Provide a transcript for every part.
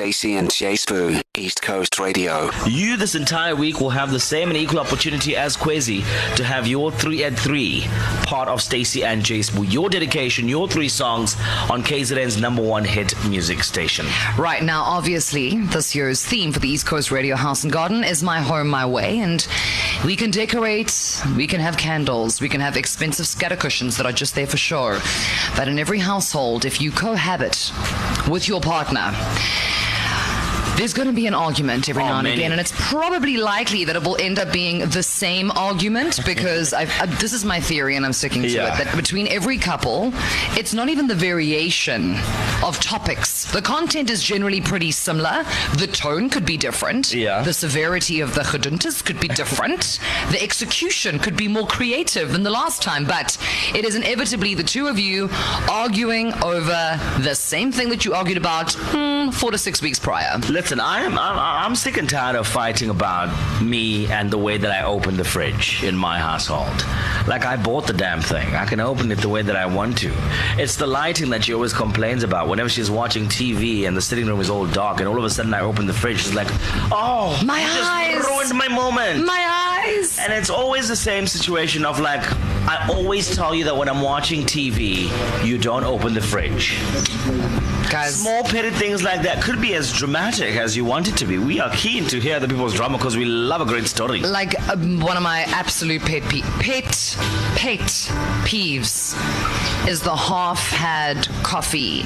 Stacey and J Sbu, East Coast Radio. You this entire week will have the same and equal opportunity as Kwezi to have your three at three part of Stacey and J Sbu. Your dedication, your three songs on KZN's number one hit music station. Right now, obviously, this year's theme for the East Coast Radio House and Garden is My Home, My Way. And we can decorate, we can have candles, we can have expensive scatter cushions that are just there for show. But in every household, if you cohabit with your partner, there's going to be an argument every Oh, now and many. again, and it's probably likely that it will end up being the same argument because I've, I, this is my theory, and I'm sticking to Yeah. it. That between every couple, it's not even the variation of topics. The content is generally pretty similar. The tone could be different. Yeah. The severity of the geduntas could be different. the execution could be more creative than the last time, but it is inevitably the two of you arguing over the same thing that you argued about hmm, four to six weeks prior. Listen, I'm, I'm I'm sick and tired of fighting about me and the way that I open the fridge in my household. Like I bought the damn thing. I can open it the way that I want to. It's the lighting that she always complains about. Whenever she's watching TV and the sitting room is all dark, and all of a sudden I open the fridge, she's like, "Oh, My you eyes. ruined my moment." My eyes! And it's always the same situation of like, I always tell you that when I'm watching TV, you don't open the fridge. Guys, Small petty things like that could be as dramatic as you want it to be. We are keen to hear the people's drama because we love a great story. like um, one of my absolute pet pe- pet pet peeves is the half had coffee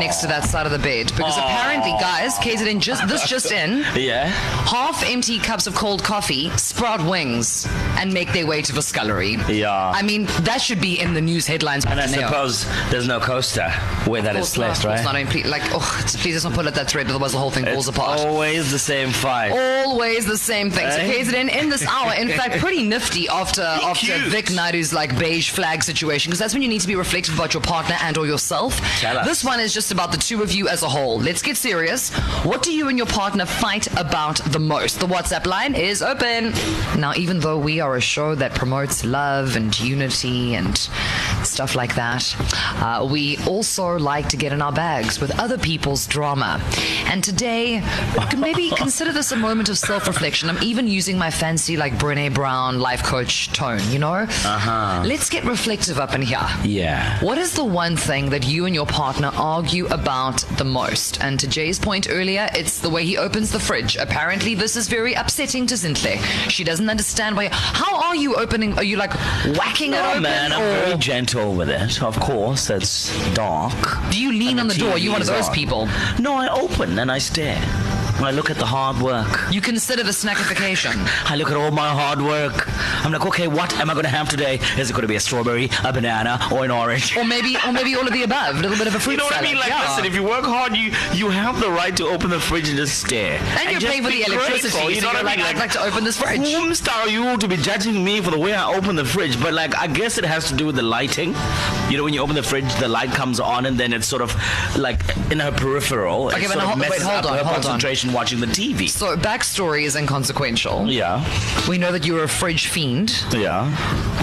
next to that side of the bed because apparently guys KZN just this just in Yeah? half empty cups of cold coffee sprout wings and make their way to the scullery Yeah. I mean that should be in the news headlines And I now. suppose there's no coaster where that is not, placed, right? not. I mean, please, like, oh, please just don't pull at that thread, otherwise the whole thing falls It's apart. always the same fight. always the same thing. So Eh? KZN in this hour, in fact, pretty nifty after after. Vic Naidu's like beige flag situation, because that's when you need to be reflective about your partner and or yourself. Tell us. This one is just about the two of you as a whole. Let's get serious. What do you and your partner fight about the most? The WhatsApp line is open. Now, even though we are a show that promotes love and unity and stuff like that, uh, we also like to get in our bags with other people's drama. And today, maybe consider this a moment of self reflection. I'm even using my fancy, like Brene Brown life coach tone, you know? Uh-huh. Let's get reflective up in here. Yeah. What is the one thing that you and your partner argue about the most? And to Jay's point earlier, it's the way he opens the fridge. Apparently, this is very upsetting to Zintle. She doesn't understand why. How are you opening? Are you like whacking it Oh open? man, I'm or very gentle with it. Of course, it's dark. do you lean on the door? You one of those on. people? No, I open and I stare. I look at the hard work. You consider the snackification. I look at all my hard work. I'm like, okay, what am I going to have today? Is it going to be a strawberry, a banana, or an orange? Or maybe, or maybe all of the above. A little bit of a fruit You know what I salad. mean? Like, yeah. listen, if you work hard, you you have the right to open the fridge and just stare. and you're paying for the electricity, grateful, you know you're what I like, mean? I'd like to open this fridge. Whom are you to be judging me for the way I open the fridge? But like, I guess it has to do with the lighting. You know, when you open the fridge, the light comes on, and then it's sort of like in her peripheral. Okay, but of hold- wait, hold on, her hold on. Watching the TV. So backstory is inconsequential. Yeah, We know that you're a fridge fiend. yeah.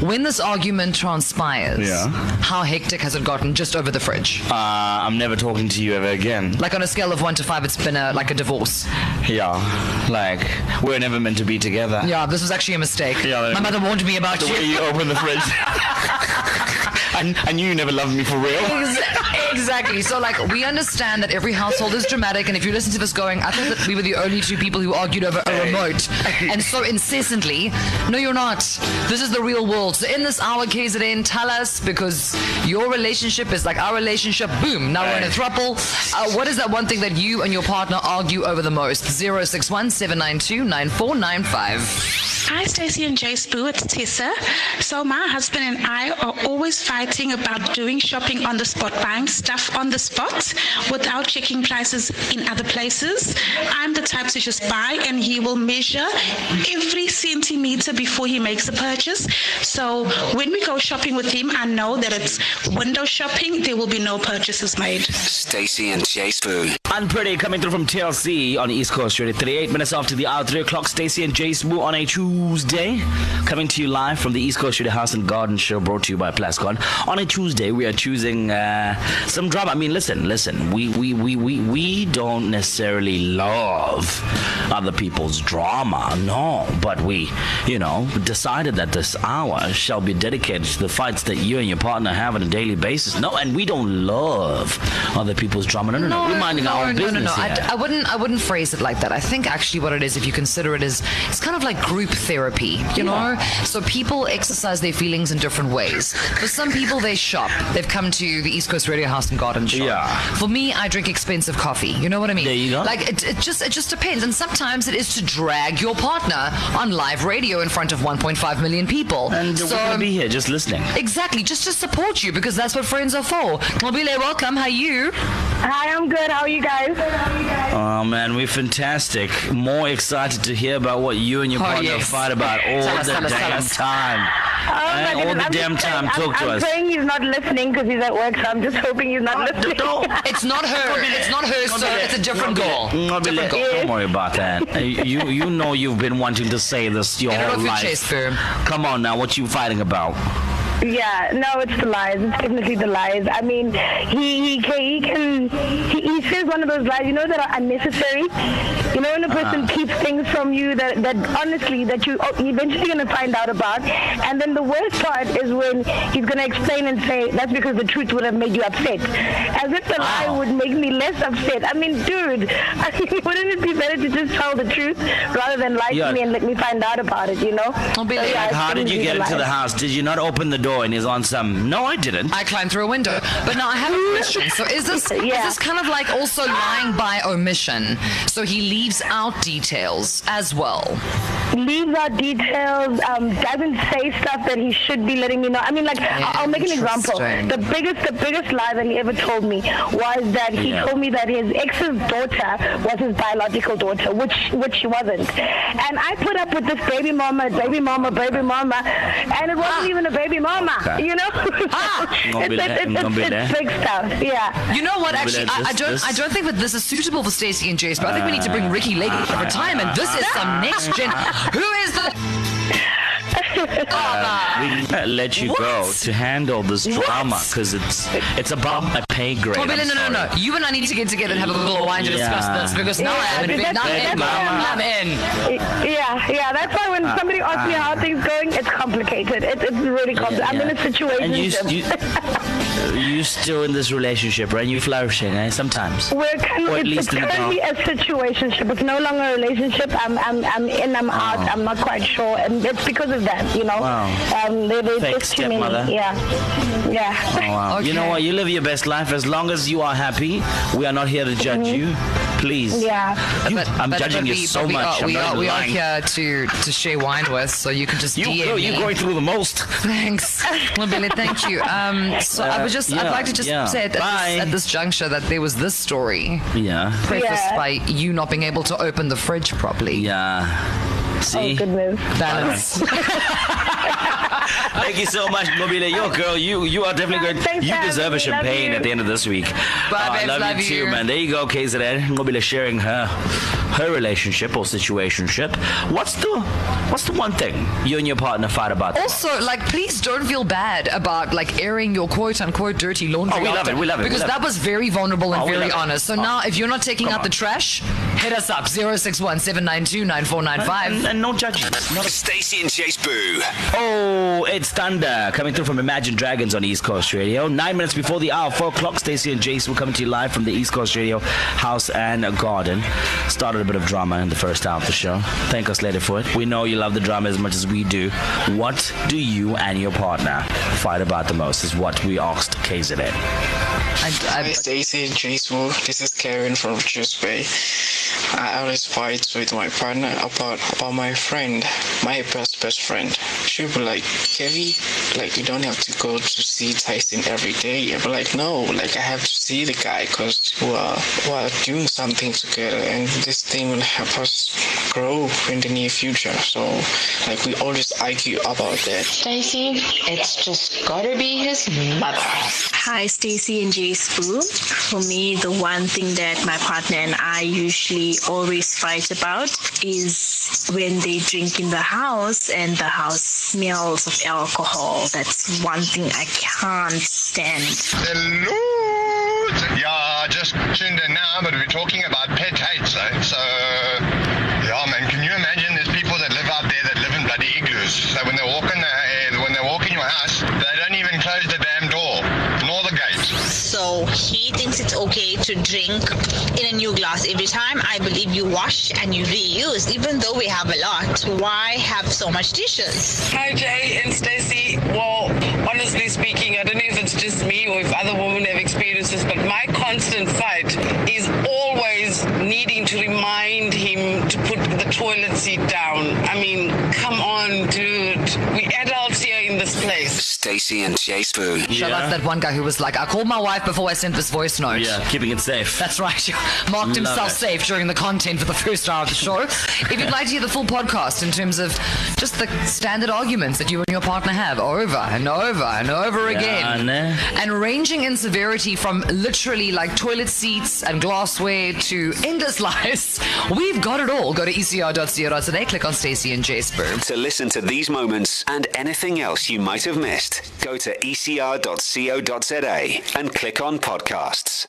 When this argument transpires, Yeah. how hectic has it gotten just over the fridge? Uh, I'm never talking to you ever again. Like on a scale of one to five, it's been a, like a divorce. Yeah, like we're never meant to be together. Yeah, this was actually a mistake. Yeah, My mother warned me about The way you. you open the fridge. I, I knew you never loved me for real. Ex- Exactly. So, like, we understand that every household is dramatic, and if you listen to this going, I thought that we were the only two people who argued over a remote, and so incessantly. No, you're not. This is the real world. So, in this hour, KZN, tell us because your relationship is like our relationship. Boom. Now we're in a throuple. Uh, what is that one thing that you and your partner argue over the most? 061 792 9495. Hi, Stacey and J Sbu. It's Tessa. So my husband and I are always fighting about doing shopping on the spot, buying stuff on the spot without checking prices in other places. I'm the type to just buy, and he will measure every centimeter before he makes a purchase. So when we go shopping with him, I know that it's window shopping. There will be no purchases made. Stacey and J Sbu. Unpretty coming through from TLC on East Coast Radio. 38 minutes after the hour, 3 o'clock. Stacey and J Sbu on a Tuesday. Tuesday. Coming to you live from the East Coast Studio House and Garden Show, brought to you by Plascon. On a Tuesday, we are choosing uh, some drama. I mean, listen, listen. We, we, we, we, we don't necessarily love other people's drama, no. But we, you know, decided that this hour shall be dedicated to the fights that you and your partner have on a daily basis. No, and we don't love other people's drama. No, no, no. We're minding no, our own no, business no, no. I, here. wouldn't. I wouldn't phrase it like that. I think actually what it is, if you consider it, is it's kind of like group therapy. You know, so people exercise their feelings in different ways. For some people, they shop. They've come to the East Coast Radio House and Garden Show. Yeah. For me, I drink expensive coffee. You know what I mean? There you go. Like it, it just it just depends. And sometimes it is to drag your partner on live radio in front of 1.5 million people. and so, we're going to be um, here just listening. Exactly, just to support you because that's what friends are for. Mobile, welcome. How are you? Hi, I'm good. How are you guys? Oh man, we're fantastic. More excited to hear about what you and your Oh, partner yes. fight about all Tell the us, damn time. Oh my all goodness, the I'm damn just time. praying- Talk I'm, to I'm us. praying he's not listening because he's at work, so I'm just hoping he's not listening. Don't. It's not her. It's not her, sir. It's a different goal. Different let- girl. Don't worry about that. Uh, You you know you've been wanting to say this your Get whole off your life. Come on now, what you fighting about? Yeah, no, it's the lies. It's definitely the lies. I mean, he he can he, can, he, he says one of those lies, you know, that are unnecessary. You know, when a uh-huh. person keeps things from you that, that honestly that you oh, eventually going to find out about. And then the worst part is when he's going to explain and say that's because the truth would have made you upset, as if the lie would make me less upset. I mean, dude, I mean, wouldn't it be better to just tell the truth rather than lie Yeah. to me and let me find out about it? You know? I'll be So, like, yeah, How did you get into the house? Did you not open the door and he's on some? No, I didn't. I climbed through a window. But now I have a question. So is this is this kind of like also lying by omission? So he leaves out details as well. Leaves out details, um, doesn't say stuff that he should be letting me know. I mean, like, I'll I'll make an example. The biggest, the biggest lie that he ever told me was that he Yeah. told me that his ex's daughter was his biological daughter, which which she wasn't. And I put up with this baby mama, baby mama, baby mama, and it wasn't even a baby mama. Okay. You know? Ah. Gonna it's, it's, it's, it's big stuff. Yeah. You know what? Actually, I, I don't. I don't think that this is suitable for Stacey and Jace. But I think we need to bring Ricki Lake for retirement. This is some next gen. Who is the? we uh, let you go to handle this drama because it's it's above my pay grade. Oh, no, no, no, no. You and I need to get together and have a little wine to discuss this because now I'm in. that's- Now I'm in. that's- I'm in. Yeah, yeah. That's why when somebody asks me how things going, it's complicated. It, it's really complicated. I'm in a situation. And you, you, you still in this relationship, right? You're flourishing, eh? Sometimes. We're kind of, it's, it's currently a situationship. It's no longer a relationship. I'm, I'm, I'm in, I'm out. I'm not quite sure. And it's because of that, you know. Oh. Wow. Um, there, there's Fake just too many. Yeah. Yeah. Oh, wow. You know what? You live your best life as long as you are happy. We are not here to judge you. Please. Yeah. You- But, I'm but, judging but you we, so we much. Are, I'm we not are, even we are here to, to share wine with, so you can just You, DM girl, you're going through the most. Thanks, Mobile. Thank you. Um, so I would just, I'd like to just yeah. say at this, at this juncture that there was this story Yeah. prefaced Yeah. by you not being able to open the fridge properly. Yeah. See? Oh, good move. Balance. Thank you so much, Mobile. Yo, girl, you you are definitely good. Thanks You deserve a having me. Love champagne you. at the end of this week. Bye, Oh, I babes. love, Love you too, man. There you go, KZN. Mobile sharing her her relationship or situationship. What's the what's the one thing you and your partner fight about? the most? Also, like, please don't feel bad about like airing your quote unquote dirty laundry. Oh, we love it, we love it, Because love that it. was very vulnerable and Oh, very honest. So Oh. now, if you're not taking Come out the trash, hit us up 061 792 and, 9495. and no judging. Not a Stacey and J Sbu. Oh, it's Thunder coming through from Imagine Dragons on East Coast Radio. Nine minutes before the hour, four o'clock. Stacey and Jace will come to you live from the East Coast Radio House and Garden. Started a bit of drama in the first half of the show. Thank us later for it. We know you love the drama as much as we do. What do you and your partner fight about the most? Is what we asked KZN. I, Hi I, Stacey and Jace This is Karen from Richards Bay. I always fight with my partner about about my friend, my best best friend. She'll be like, Kevin, like you don't have to go to see Tyson every day. I'll be like, no, like I have to see the guy because we're, we're doing something together and this thing will help us grow in the near future. So like we always argue about that. Stacey, it's just gotta be his mother. Hi, Stacey and J Sbu. For me, the one thing that my partner and I usually always fight about is when they drink in the house and the house smells of alcohol. That's one thing I can't stand. Hello. Yeah, just tuned in now, but we're talking about pet hates, eh? So, yeah, man, can you imagine there's people that live out there that live in bloody igloos. So when they walk in the, uh, when they walk in your house, they don't even So he thinks it's okay to drink in a new glass every time. I believe you wash and you reuse, even though we have a lot. Why have so much dishes? Hi, Jay and Stacey. Well, honestly speaking, I don't know if it's just me or if other women have experienced this, but my constant fight is always needing to remind him to put the toilet seat down. I mean, come on, dude. We adults here in this place. Stacey and Jay Spoon. Shout out to that one guy who was like, I called my wife before I sent this voice note. Yeah, keeping it safe. That's right. Marked Love himself it. safe during the content for the first hour of the show. if you'd like to hear the full podcast in terms of just the standard arguments that you and your partner have over and over and over again, ne? and ranging in severity from literally like toilet seats and glassware to endless lies, we've got it all. Go to ecr.co.za, click on Stacey and J Sbu. To listen to these moments and anything else you might have missed, go to ecr.co.za and click on podcasts.